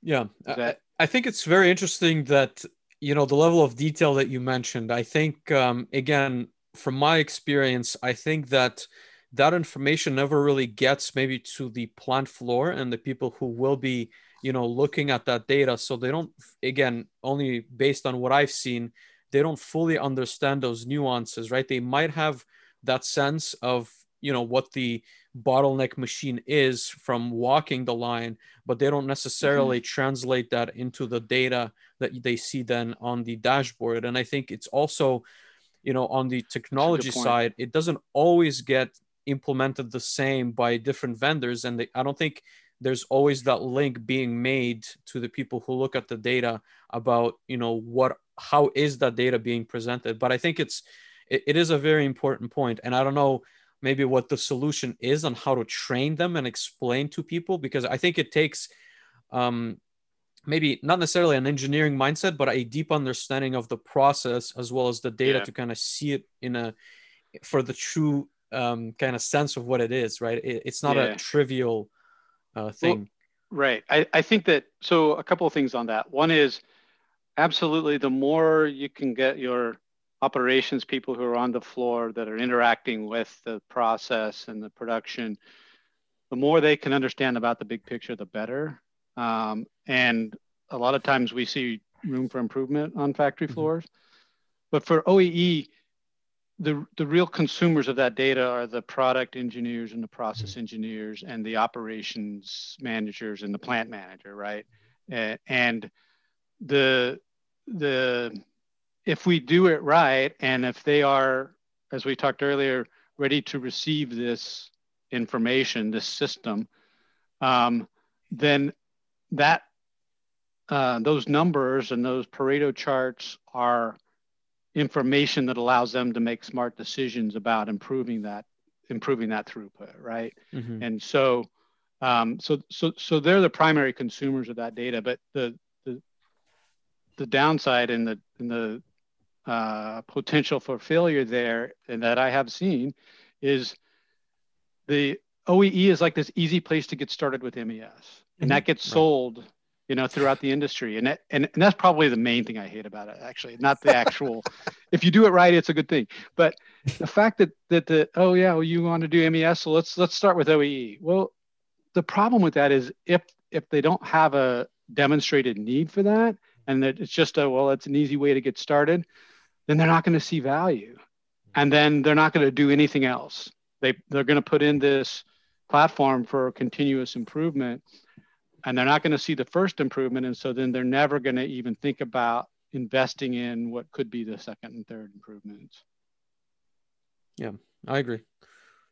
Yeah, that... I, I, think it's very interesting that you know the level of detail that you mentioned. I think um, again, from my experience, I think that that information never really gets maybe to the plant floor and the people who will be you know looking at that data. So they don't again only based on what I've seen, they don't fully understand those nuances, right? They might have that sense of you know what the bottleneck machine is from walking the line but they don't necessarily mm-hmm. translate that into the data that they see then on the dashboard. And i think it's also you know on the technology side it doesn't always get implemented the same by different vendors. And they, i don't think there's always that link being made to the people who look at the data about you know what how is that data being presented. But i think it's it, it is a very important point. And i don't know maybe what the solution is on how to train them and explain to people because i think it takes um, maybe not necessarily an engineering mindset but a deep understanding of the process as well as the data yeah. to kind of see it in a for the true um, kind of sense of what it is right it, it's not yeah. a trivial uh, thing well, right I, I think that so a couple of things on that one is absolutely the more you can get your operations people who are on the floor that are interacting with the process and the production, the more they can understand about the big picture, the better. Um, and a lot of times we see room for improvement on factory mm-hmm. floors. But for OEE, the, the real consumers of that data are the product engineers and the process mm-hmm. engineers and the operations managers and the plant manager, right? And the the if we do it right, and if they are, as we talked earlier, ready to receive this information, this system, um, then that uh, those numbers and those Pareto charts are information that allows them to make smart decisions about improving that improving that throughput, right? Mm-hmm. And so, um, so so so they're the primary consumers of that data. But the the the downside and the and the uh, potential for failure there, and that I have seen, is the OEE is like this easy place to get started with MES, and mm-hmm. that gets sold, you know, throughout the industry, and that, and and that's probably the main thing I hate about it. Actually, not the actual. *laughs* if you do it right, it's a good thing, but the fact that that the oh yeah, well you want to do MES, so let's let's start with OEE. Well, the problem with that is if if they don't have a demonstrated need for that, and that it's just a well, it's an easy way to get started, then they're not going to see value, and then they're not going to do anything else. They they're going to put in this platform for continuous improvement and they're not going to see the first improvement and so then they're never going to even think about investing in what could be the second and third improvements. Yeah i agree.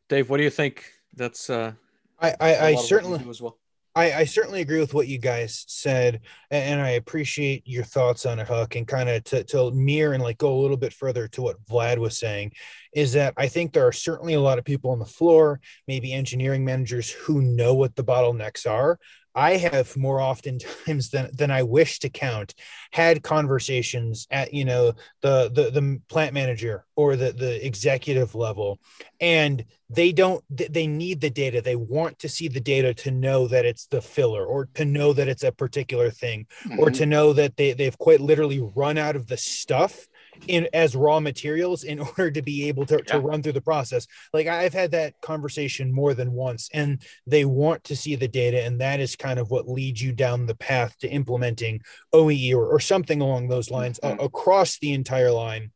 Dave what do you think? That's uh i i, I certainly as well I, I, certainly agree with what you guys said, and I appreciate your thoughts on it, Huck. And kind of to, to mirror and like go a little bit further to what Vlad was saying, is that I think there are certainly a lot of people on the floor, maybe engineering managers who know what the bottlenecks are, I have more often times than than I wish to count had conversations at you know the the the plant manager or the the executive level and they don't they need the data they want to see the data to know that it's the filler or to know that it's a particular thing mm-hmm. or to know that they they've quite literally run out of the stuff in as raw materials in *laughs* order to be able to, yeah. to run through the process like i've had that conversation more than once and they want to see the data and that is kind of what leads you down the path to implementing oee or, or something along those lines mm-hmm. uh, across the entire line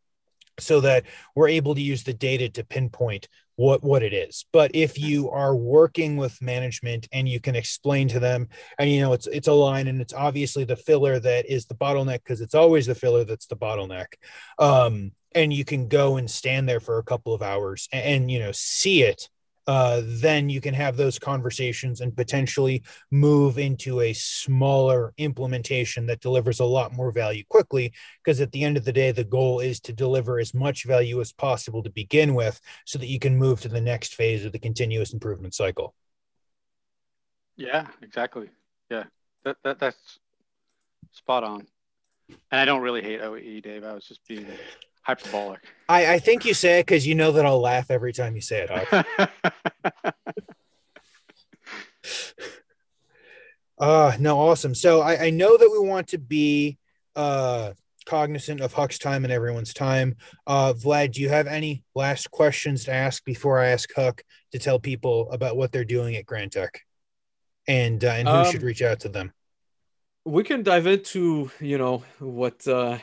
so that we're able to use the data to pinpoint what what it is. But if you are working with management and you can explain to them and you know it's it's a line and it's obviously the filler that is the bottleneck because it's always the filler that's the bottleneck um and you can go and stand there for a couple of hours and, and you know see it uh, then you can have those conversations and potentially move into a smaller implementation that delivers a lot more value quickly. Because at the end of the day, the goal is to deliver as much value as possible to begin with so that you can move to the next phase of the continuous improvement cycle. Yeah, exactly. Yeah, that, that that's spot on. And I don't really hate OEE, Dave. I was just being hyperbolic. I, I think you say it because you know that I'll laugh every time you say it. uh *laughs* no, awesome. So I, I know that we want to be uh cognizant of Huck's time and everyone's time. Uh Vlad, do you have any last questions to ask before I ask Huck to tell people about what they're doing at Grantek and uh, and who um, should reach out to them? We can dive into, you know, what uh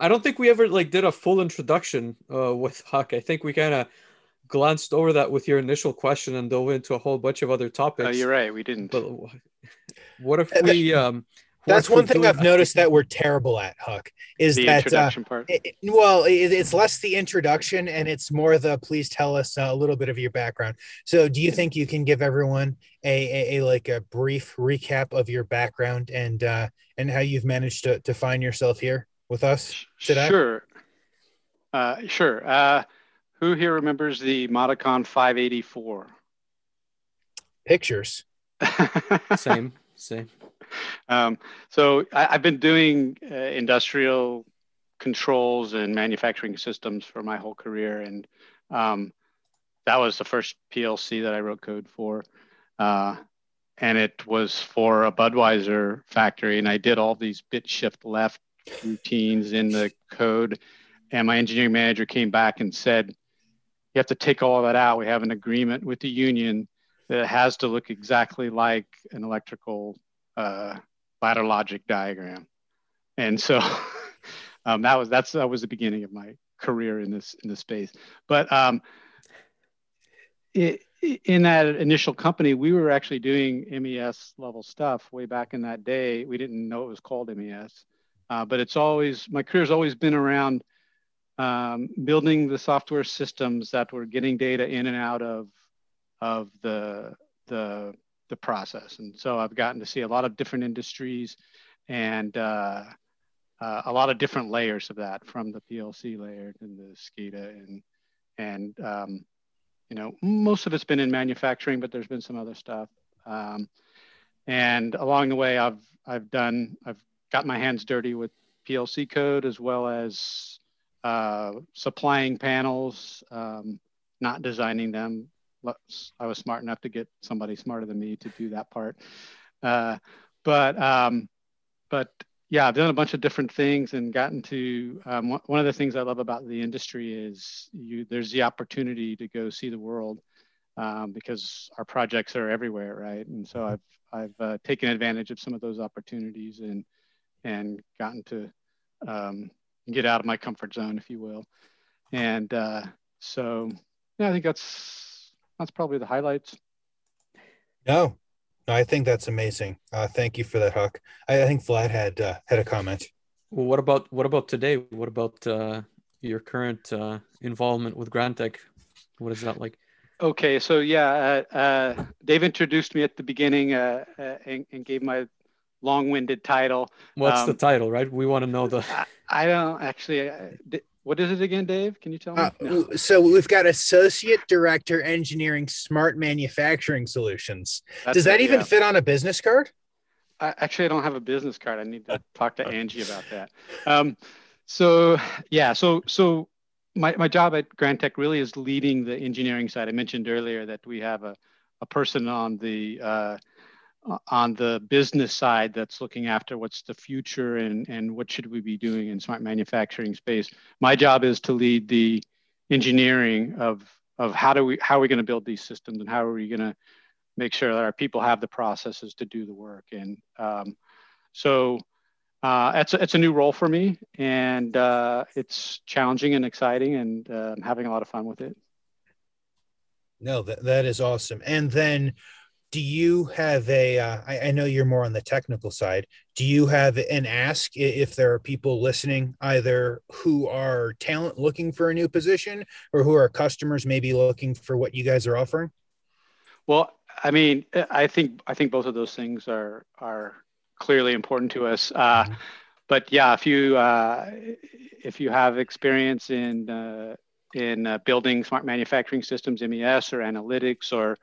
I don't think we ever like did a full introduction uh, with Huck. I think we kind of glanced over that with your initial question and dove into a whole bunch of other topics. Oh, you're right. We didn't. But what if we? Um, that's one thing I've noticed that we're *laughs* terrible at, Huck. Is the that introduction uh, part? It, well, it, it's less the introduction and it's more the please tell us a little bit of your background. So, do you think you can give everyone a, a, a like a brief recap of your background and uh, and how you've managed to to find yourself here? With us today? Sure. Uh, sure. Uh, who here remembers the Modicon 584? Pictures. *laughs* same, same. Um, so I, have been doing uh, industrial controls and manufacturing systems for my whole career, and um, that was the first PLC that I wrote code for, uh, and it was for a Budweiser factory, and I did all these bit shift left routines in the code. And my engineering manager came back and said, you have to take all that out. We have an agreement with the union that it has to look exactly like an electrical uh, ladder logic diagram. And so *laughs* um, that was that's that was the beginning of my career in this in this space. But um, it, in that initial company, we were actually doing MES level stuff way back in that day. We didn't know it was called MES. Uh, but it's always, my career's always been around um, building the software systems that were getting data in and out of, of the, the, the process. And so I've gotten to see a lot of different industries and uh, uh, a lot of different layers of that from the PLC layer and the SCADA and and um, you know most of it's been in manufacturing, but there's been some other stuff. Um, and along the way, I've I've done I've got my hands dirty with PLC code as well as uh, supplying panels, um, not designing them. I was smart enough to get somebody smarter than me to do that part. Uh, but um, but yeah, I've done a bunch of different things and gotten to um, one of the things I love about the industry is you there's the opportunity to go see the world um, because our projects are everywhere, right? And so I've I've uh, taken advantage of some of those opportunities and and gotten to um, get out of my comfort zone, if you will. And uh, so yeah, I think that's that's probably the highlights. No, no, I think that's amazing. Uh, thank you for that, Huck. I, I think Vlad had uh, had a comment. Well, what about what about today? What about uh, your current uh, involvement with Grantek? What is that like? Okay, so yeah, uh, uh, Dave introduced me at the beginning uh, uh and, and, gave my long-winded title. What's um, the title, right? We want to know the. I, I don't actually. What is it again, Dave? Can you tell me? Uh, no. So we've got Associate Director Engineering Smart Manufacturing Solutions. That's Does that it, even yeah. fit on a business card? I, actually, I don't have a business card. I need to *laughs* talk to Angie about that. Um, so yeah, so so my, my job at Grantek really is leading the engineering side. I mentioned earlier that we have a, a person on the uh, on the business side that's looking after what's the future and, and what should we be doing in smart manufacturing space. My job is to lead the engineering of, of how do we how are we going to build these systems and how are we going to make sure that our people have the processes to do the work. And um, so uh, it's, a, it's a new role for me and uh, it's challenging and exciting and uh, I'm having a lot of fun with it. No, that, that is awesome. And then do you have a? Uh, I, I know you're more on the technical side do you have an ask if there are people listening either who are talent looking for a new position or who are customers maybe looking for what you guys are offering well i mean i think i think both of those things are are clearly important to us uh, mm-hmm. but yeah if you uh, if you have experience in uh, in uh, building smart manufacturing systems mes or analytics or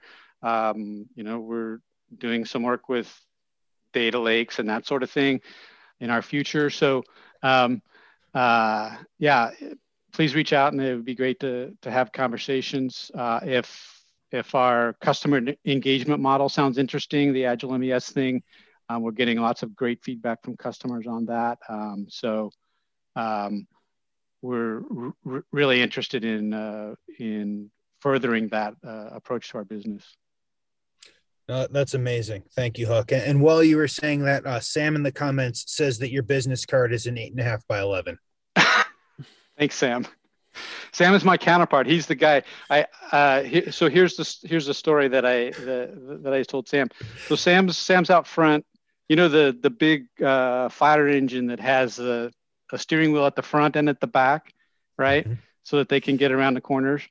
um, you know, we're doing some work with data lakes and that sort of thing in our future. So, um, uh, yeah, please reach out, and it would be great to to have conversations. Uh, if if our customer engagement model sounds interesting, the Agile MES thing, um, we're getting lots of great feedback from customers on that. Um, so. Um, we're really interested in uh, in furthering that uh, approach to our business. Uh, that's amazing. Thank you, Huck. And, and while you were saying that, uh, Sam in the comments says that your business card is an eight and a half by 11. *laughs* Thanks, Sam. Sam is my counterpart. He's the guy. I uh, he, so here's the here's the story that I the, that I told Sam. So Sam's Sam's out front. You know the the big uh, fire engine that has a, a steering wheel at the front and at the back, right? Mm-hmm. So that they can get around the corners.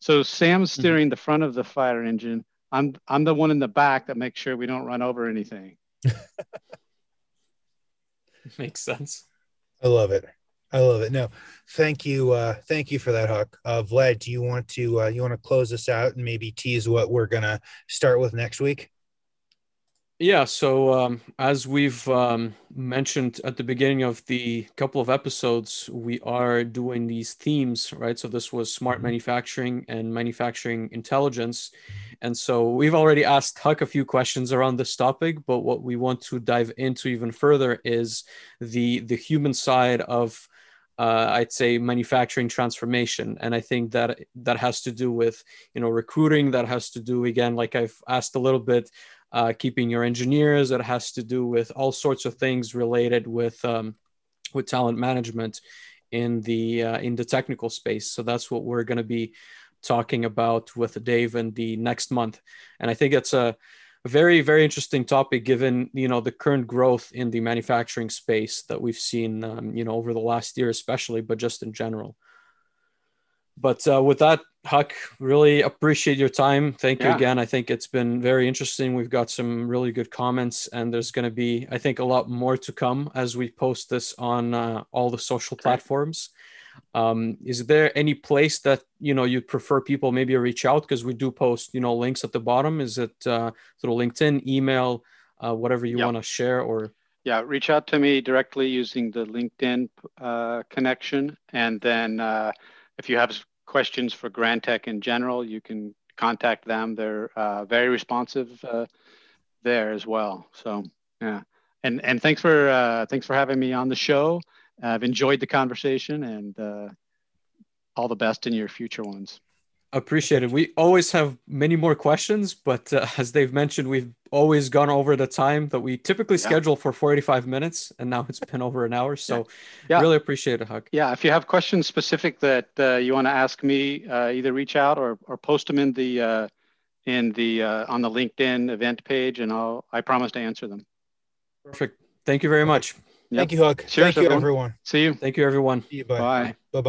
So Sam's mm-hmm. steering mm-hmm. the front of the fire engine. I'm I'm the one in the back that makes sure we don't run over anything. *laughs* Makes sense. I love it. I love it. No, thank you. Uh, thank you for that, Huck. Uh, Vlad, do you want to uh, you want to close this out and maybe tease what we're gonna start with next week? Yeah, so um, as we've um, mentioned at the beginning of the couple of episodes, we are doing these themes, right? So this was smart mm-hmm. manufacturing and manufacturing intelligence. And so we've already asked Huck a few questions around this topic, but what we want to dive into even further is the the human side of uh, I'd say manufacturing transformation, and I think that that has to do with you know recruiting. That has to do again, like I've asked a little bit uh, keeping your engineers. It has to do with all sorts of things related with um, with talent management in the uh, in the technical space. So that's what we're going to be talking about with Dave in the next month, and I think it's a very very interesting topic given you know the current growth in the manufacturing space that we've seen um, you know over the last year especially but just in general but uh, with that, Huck, really appreciate your time. Thank you again. I think it's been very interesting. We've got some really good comments, and there's going to be, I think, a lot more to come as we post this on uh, all the social platforms. Um, is there any place that you know you'd prefer people maybe reach out because we do post you know links at the bottom? Is it uh, through LinkedIn, email, uh, whatever you yep. want to share, or yeah, reach out to me directly using the LinkedIn uh, connection, and then uh, if you have questions for Grantek in general, you can contact them. They're uh, very responsive uh, there as well. So yeah, and and thanks for uh, thanks for having me on the show. I've enjoyed the conversation, and uh, all the best in your future ones. Appreciate it. We always have many more questions, but uh, as they've mentioned, we've always gone over the time that we typically yeah. schedule for 45 minutes, and now it's been over an hour. So, yeah. really appreciate it, Huck. Yeah, if you have questions specific that uh, you want to ask me, uh, either reach out or, or post them in the uh, in the uh, on the LinkedIn event page, and I'll I promise to answer them. Perfect. Thank you very much. Yep. Thank you, Huck. Cheers, Thank you, everyone. everyone. See you. Thank you, everyone. See you, bye. Bye. Bye.